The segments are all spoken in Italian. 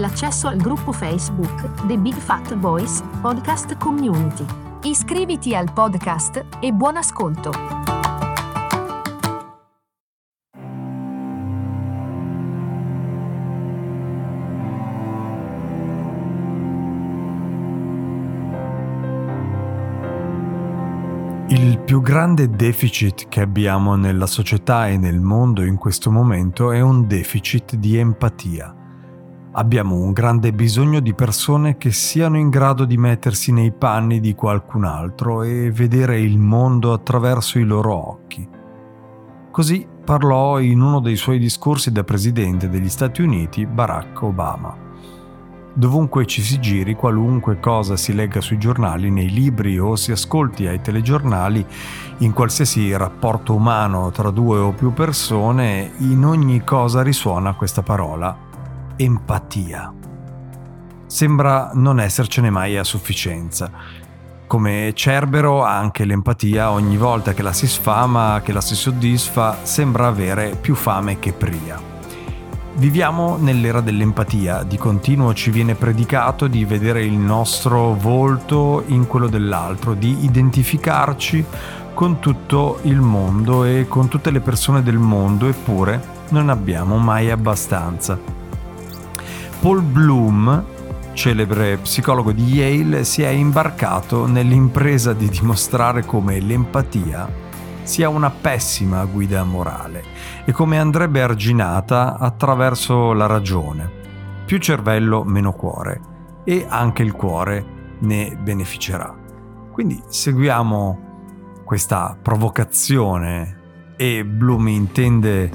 l'accesso al gruppo Facebook The Big Fat Voice Podcast Community. Iscriviti al podcast e buon ascolto! Il più grande deficit che abbiamo nella società e nel mondo in questo momento è un deficit di empatia. Abbiamo un grande bisogno di persone che siano in grado di mettersi nei panni di qualcun altro e vedere il mondo attraverso i loro occhi. Così parlò in uno dei suoi discorsi da presidente degli Stati Uniti Barack Obama. Dovunque ci si giri, qualunque cosa si legga sui giornali, nei libri o si ascolti ai telegiornali, in qualsiasi rapporto umano tra due o più persone, in ogni cosa risuona questa parola, empatia. Sembra non essercene mai a sufficienza. Come Cerbero, anche l'empatia ogni volta che la si sfama, che la si soddisfa, sembra avere più fame che pria. Viviamo nell'era dell'empatia, di continuo ci viene predicato di vedere il nostro volto in quello dell'altro, di identificarci con tutto il mondo e con tutte le persone del mondo, eppure non abbiamo mai abbastanza. Paul Bloom, celebre psicologo di Yale, si è imbarcato nell'impresa di dimostrare come l'empatia sia una pessima guida morale e come andrebbe arginata attraverso la ragione. Più cervello, meno cuore e anche il cuore ne beneficerà. Quindi seguiamo questa provocazione e Bloom intende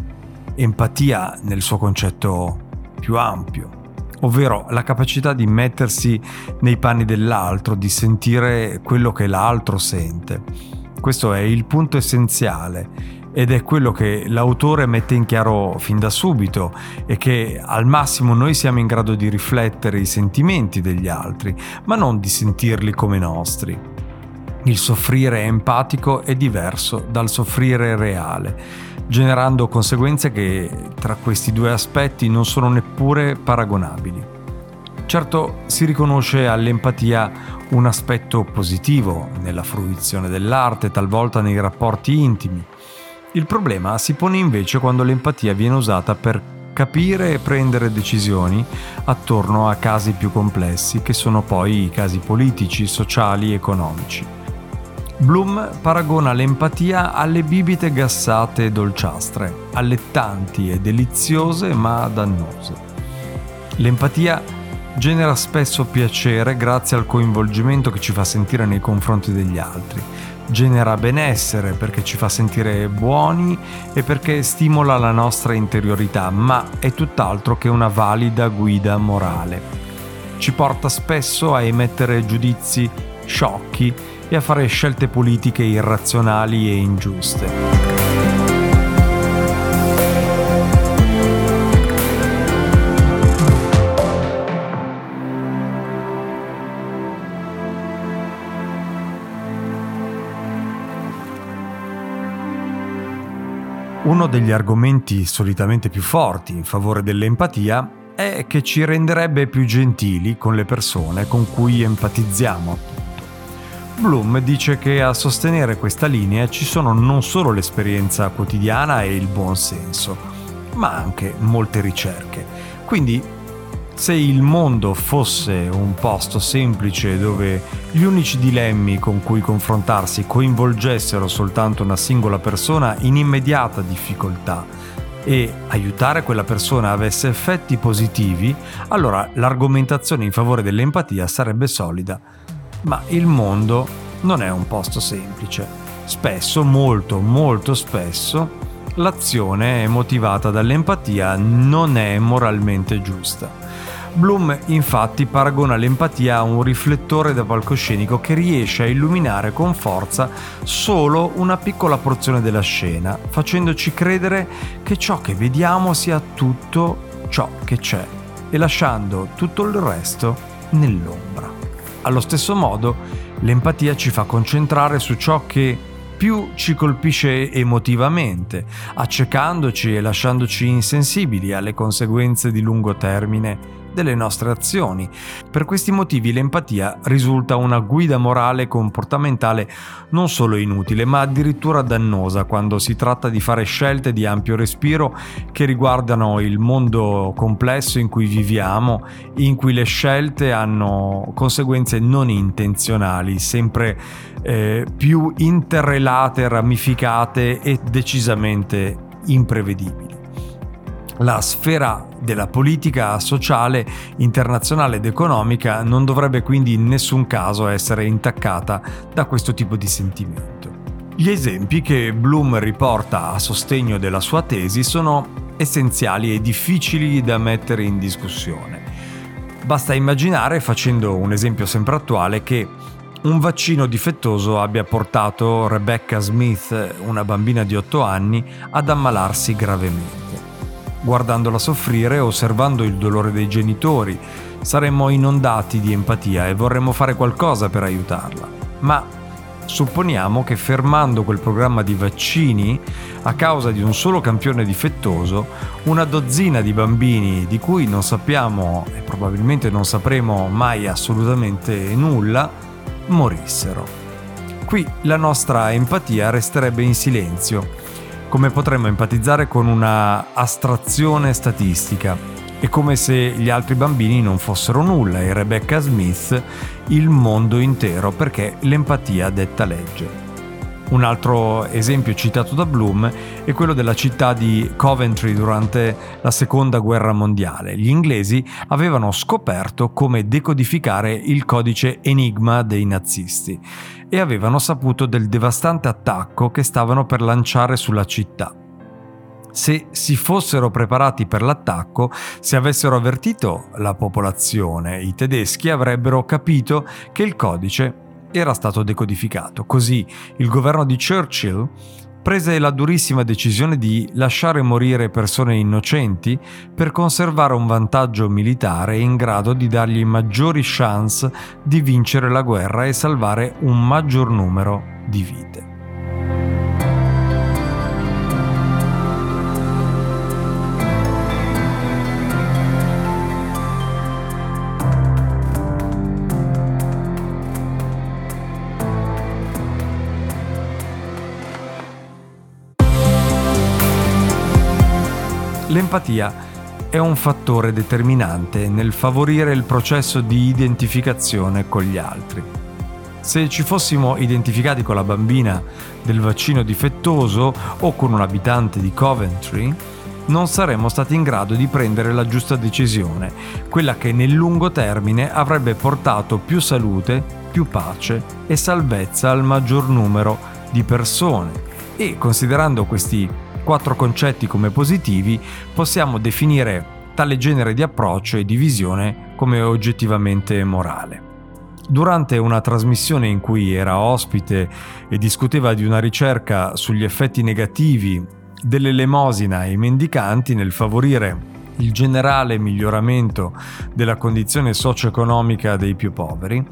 empatia nel suo concetto più ampio ovvero la capacità di mettersi nei panni dell'altro, di sentire quello che l'altro sente. Questo è il punto essenziale ed è quello che l'autore mette in chiaro fin da subito e che al massimo noi siamo in grado di riflettere i sentimenti degli altri, ma non di sentirli come nostri. Il soffrire empatico è diverso dal soffrire reale generando conseguenze che tra questi due aspetti non sono neppure paragonabili. Certo si riconosce all'empatia un aspetto positivo nella fruizione dell'arte, talvolta nei rapporti intimi. Il problema si pone invece quando l'empatia viene usata per capire e prendere decisioni attorno a casi più complessi che sono poi i casi politici, sociali economici. Bloom paragona l'empatia alle bibite gassate e dolciastre, allettanti e deliziose ma dannose. L'empatia genera spesso piacere grazie al coinvolgimento che ci fa sentire nei confronti degli altri, genera benessere perché ci fa sentire buoni e perché stimola la nostra interiorità, ma è tutt'altro che una valida guida morale. Ci porta spesso a emettere giudizi sciocchi e a fare scelte politiche irrazionali e ingiuste. Uno degli argomenti solitamente più forti in favore dell'empatia è che ci renderebbe più gentili con le persone con cui empatizziamo Bloom dice che a sostenere questa linea ci sono non solo l'esperienza quotidiana e il buon senso, ma anche molte ricerche. Quindi, se il mondo fosse un posto semplice dove gli unici dilemmi con cui confrontarsi coinvolgessero soltanto una singola persona in immediata difficoltà e aiutare quella persona avesse effetti positivi, allora l'argomentazione in favore dell'empatia sarebbe solida ma il mondo non è un posto semplice. Spesso, molto, molto spesso, l'azione motivata dall'empatia non è moralmente giusta. Bloom infatti paragona l'empatia a un riflettore da palcoscenico che riesce a illuminare con forza solo una piccola porzione della scena, facendoci credere che ciò che vediamo sia tutto ciò che c'è e lasciando tutto il resto nell'ombra. Allo stesso modo, l'empatia ci fa concentrare su ciò che più ci colpisce emotivamente, accecandoci e lasciandoci insensibili alle conseguenze di lungo termine delle nostre azioni. Per questi motivi l'empatia risulta una guida morale e comportamentale non solo inutile, ma addirittura dannosa quando si tratta di fare scelte di ampio respiro che riguardano il mondo complesso in cui viviamo, in cui le scelte hanno conseguenze non intenzionali, sempre eh, più interrelate, ramificate e decisamente imprevedibili la sfera della politica sociale, internazionale ed economica non dovrebbe quindi in nessun caso essere intaccata da questo tipo di sentimento. Gli esempi che Bloom riporta a sostegno della sua tesi sono essenziali e difficili da mettere in discussione. Basta immaginare, facendo un esempio sempre attuale, che un vaccino difettoso abbia portato Rebecca Smith, una bambina di 8 anni, ad ammalarsi gravemente guardandola soffrire e osservando il dolore dei genitori. Saremmo inondati di empatia e vorremmo fare qualcosa per aiutarla. Ma supponiamo che fermando quel programma di vaccini, a causa di un solo campione difettoso, una dozzina di bambini di cui non sappiamo e probabilmente non sapremo mai assolutamente nulla, morissero. Qui la nostra empatia resterebbe in silenzio come potremmo empatizzare con una astrazione statistica. È come se gli altri bambini non fossero nulla e Rebecca Smith il mondo intero perché l'empatia detta legge. Un altro esempio citato da Bloom è quello della città di Coventry durante la seconda guerra mondiale. Gli inglesi avevano scoperto come decodificare il codice Enigma dei nazisti e avevano saputo del devastante attacco che stavano per lanciare sulla città. Se si fossero preparati per l'attacco, se avessero avvertito la popolazione, i tedeschi avrebbero capito che il codice era stato decodificato. Così il governo di Churchill prese la durissima decisione di lasciare morire persone innocenti per conservare un vantaggio militare in grado di dargli maggiori chance di vincere la guerra e salvare un maggior numero di vite. L'empatia è un fattore determinante nel favorire il processo di identificazione con gli altri. Se ci fossimo identificati con la bambina del vaccino difettoso o con un abitante di Coventry, non saremmo stati in grado di prendere la giusta decisione, quella che nel lungo termine avrebbe portato più salute, più pace e salvezza al maggior numero di persone. E considerando questi quattro concetti come positivi, possiamo definire tale genere di approccio e di visione come oggettivamente morale. Durante una trasmissione in cui era ospite e discuteva di una ricerca sugli effetti negativi dell'elemosina ai mendicanti nel favorire il generale miglioramento della condizione socio-economica dei più poveri,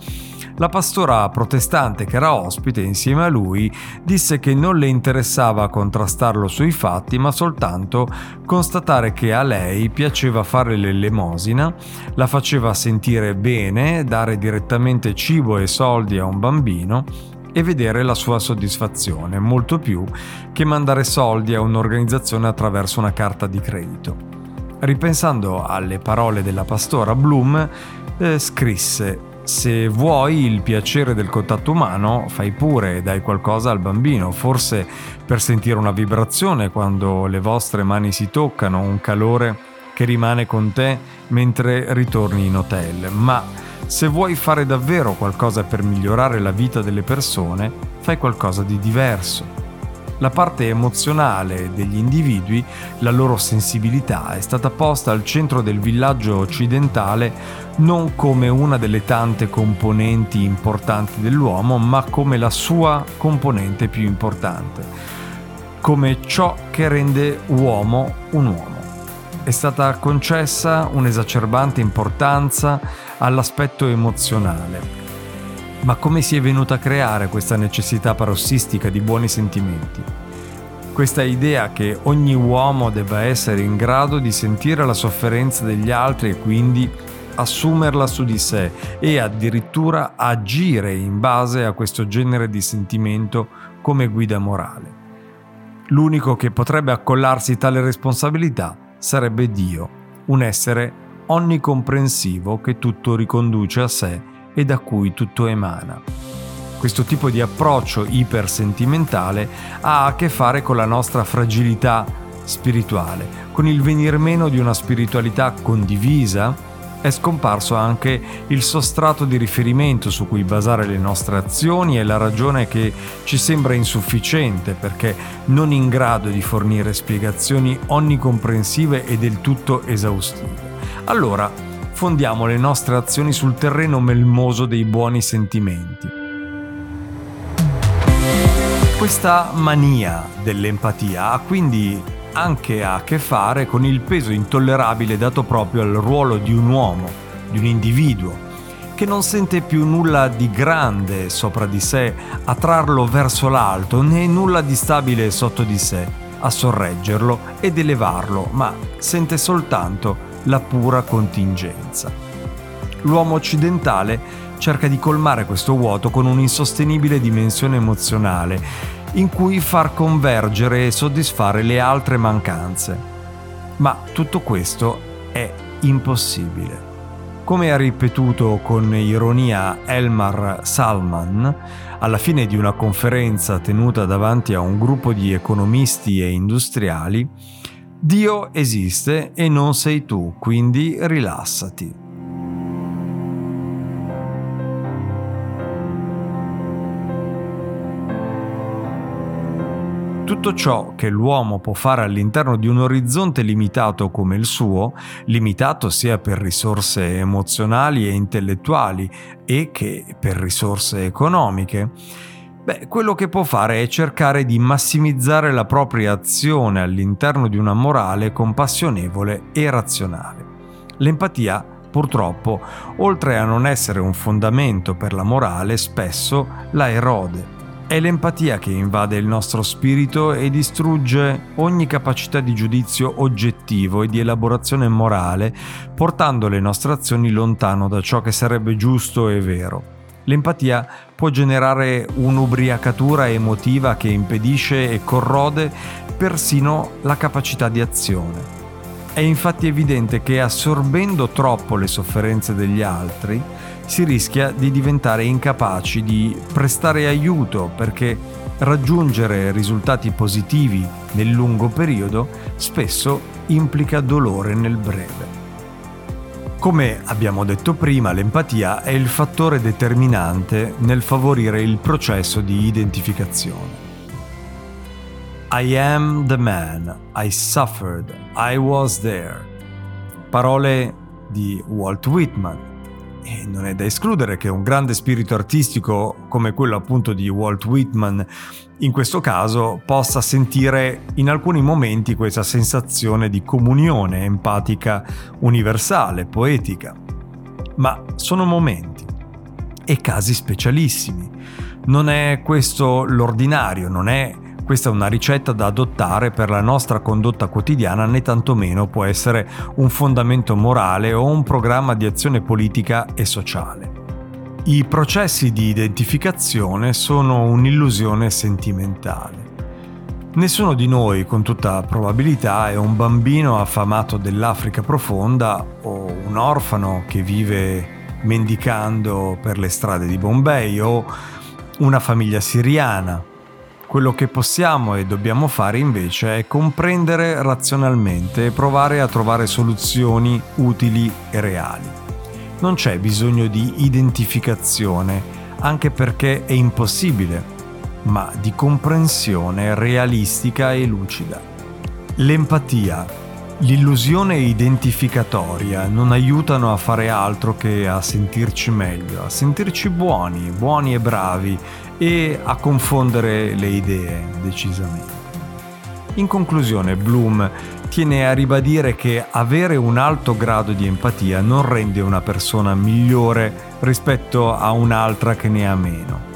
la pastora protestante che era ospite insieme a lui disse che non le interessava contrastarlo sui fatti, ma soltanto constatare che a lei piaceva fare l'elemosina, la faceva sentire bene, dare direttamente cibo e soldi a un bambino e vedere la sua soddisfazione, molto più che mandare soldi a un'organizzazione attraverso una carta di credito. Ripensando alle parole della pastora Bloom, eh, scrisse se vuoi il piacere del contatto umano, fai pure dai qualcosa al bambino, forse per sentire una vibrazione quando le vostre mani si toccano, un calore che rimane con te mentre ritorni in hotel. Ma se vuoi fare davvero qualcosa per migliorare la vita delle persone, fai qualcosa di diverso. La parte emozionale degli individui, la loro sensibilità, è stata posta al centro del villaggio occidentale non come una delle tante componenti importanti dell'uomo, ma come la sua componente più importante, come ciò che rende uomo un uomo. È stata concessa un'esacerbante importanza all'aspetto emozionale, ma come si è venuta a creare questa necessità parossistica di buoni sentimenti? Questa idea che ogni uomo debba essere in grado di sentire la sofferenza degli altri e quindi assumerla su di sé e addirittura agire in base a questo genere di sentimento come guida morale. L'unico che potrebbe accollarsi tale responsabilità sarebbe Dio, un essere onnicomprensivo che tutto riconduce a sé e da cui tutto emana. Questo tipo di approccio ipersentimentale ha a che fare con la nostra fragilità spirituale, con il venir meno di una spiritualità condivisa è scomparso anche il sostrato di riferimento su cui basare le nostre azioni e la ragione che ci sembra insufficiente perché non in grado di fornire spiegazioni onnicomprensive e del tutto esaustive. Allora, fondiamo le nostre azioni sul terreno melmoso dei buoni sentimenti. Questa mania dell'empatia ha quindi anche a che fare con il peso intollerabile dato proprio al ruolo di un uomo, di un individuo, che non sente più nulla di grande sopra di sé a trarlo verso l'alto, né nulla di stabile sotto di sé a sorreggerlo ed elevarlo, ma sente soltanto la pura contingenza. L'uomo occidentale cerca di colmare questo vuoto con un'insostenibile dimensione emozionale in cui far convergere e soddisfare le altre mancanze. Ma tutto questo è impossibile. Come ha ripetuto con ironia Elmar Salman alla fine di una conferenza tenuta davanti a un gruppo di economisti e industriali, Dio esiste e non sei tu, quindi rilassati. Tutto ciò che l'uomo può fare all'interno di un orizzonte limitato come il suo, limitato sia per risorse emozionali e intellettuali e che per risorse economiche, Beh, quello che può fare è cercare di massimizzare la propria azione all'interno di una morale compassionevole e razionale. L'empatia, purtroppo, oltre a non essere un fondamento per la morale, spesso la erode. È l'empatia che invade il nostro spirito e distrugge ogni capacità di giudizio oggettivo e di elaborazione morale, portando le nostre azioni lontano da ciò che sarebbe giusto e vero. L'empatia può generare un'ubriacatura emotiva che impedisce e corrode persino la capacità di azione. È infatti evidente che assorbendo troppo le sofferenze degli altri si rischia di diventare incapaci di prestare aiuto perché raggiungere risultati positivi nel lungo periodo spesso implica dolore nel breve. Come abbiamo detto prima, l'empatia è il fattore determinante nel favorire il processo di identificazione. I am the man, I suffered, I was there. Parole di Walt Whitman, e non è da escludere che un grande spirito artistico come quello appunto di Walt Whitman in questo caso possa sentire in alcuni momenti questa sensazione di comunione empatica universale, poetica. Ma sono momenti e casi specialissimi. Non è questo l'ordinario, non è questa è una ricetta da adottare per la nostra condotta quotidiana né tantomeno può essere un fondamento morale o un programma di azione politica e sociale. I processi di identificazione sono un'illusione sentimentale. Nessuno di noi, con tutta probabilità, è un bambino affamato dell'Africa profonda o un orfano che vive mendicando per le strade di Bombay o una famiglia siriana quello che possiamo e dobbiamo fare invece è comprendere razionalmente e provare a trovare soluzioni utili e reali. Non c'è bisogno di identificazione, anche perché è impossibile. ma di comprensione realistica e lucida. L'empatia, l'illusione identificatoria non aiutano a fare altro che a sentirci meglio, a sentirci buoni, buoni e bravi e a confondere le idee decisamente. In conclusione, Bloom tiene a ribadire che avere un alto grado di empatia non rende una persona migliore rispetto a un'altra che ne ha meno.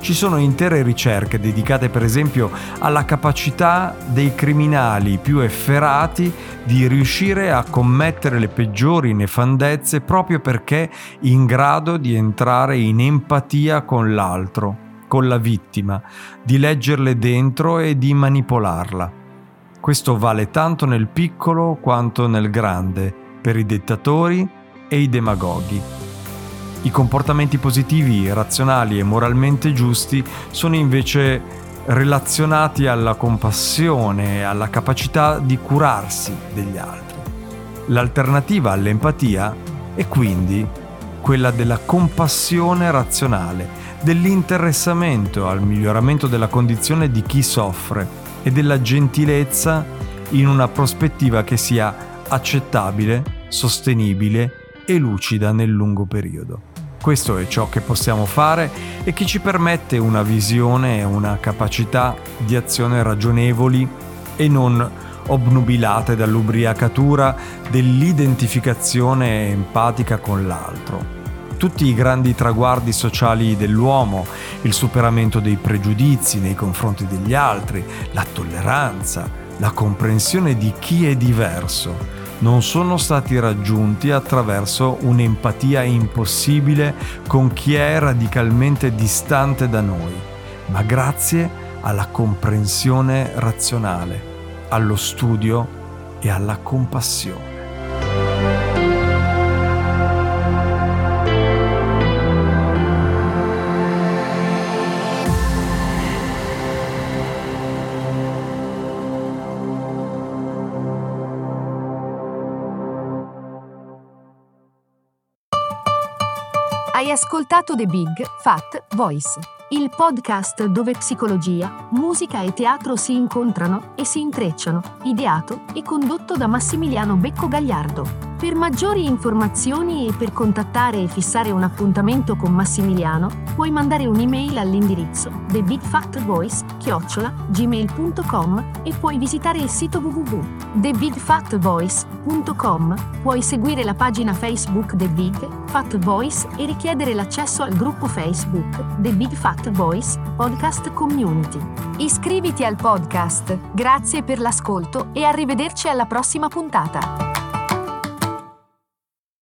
Ci sono intere ricerche dedicate per esempio alla capacità dei criminali più efferati di riuscire a commettere le peggiori nefandezze proprio perché in grado di entrare in empatia con l'altro, con la vittima, di leggerle dentro e di manipolarla. Questo vale tanto nel piccolo quanto nel grande, per i dettatori e i demagoghi. I comportamenti positivi, razionali e moralmente giusti sono invece relazionati alla compassione e alla capacità di curarsi degli altri. L'alternativa all'empatia è quindi quella della compassione razionale, dell'interessamento al miglioramento della condizione di chi soffre e della gentilezza in una prospettiva che sia accettabile, sostenibile e lucida nel lungo periodo. Questo è ciò che possiamo fare e che ci permette una visione e una capacità di azione ragionevoli e non obnubilate dall'ubriacatura dell'identificazione empatica con l'altro. Tutti i grandi traguardi sociali dell'uomo, il superamento dei pregiudizi nei confronti degli altri, la tolleranza, la comprensione di chi è diverso, non sono stati raggiunti attraverso un'empatia impossibile con chi è radicalmente distante da noi, ma grazie alla comprensione razionale, allo studio e alla compassione. Ascoltato The Big Fat Voice, il podcast dove psicologia, musica e teatro si incontrano e si intrecciano, ideato e condotto da Massimiliano Becco Gagliardo. Per maggiori informazioni e per contattare e fissare un appuntamento con Massimiliano, puoi mandare un'email all'indirizzo thebigfatvoice-gmail.com e puoi visitare il sito www.thebigfatvoice.com, puoi seguire la pagina Facebook The Big Fat Voice e richiedere l'accesso al gruppo Facebook The Big Fat Voice Podcast Community. Iscriviti al podcast. Grazie per l'ascolto e arrivederci alla prossima puntata.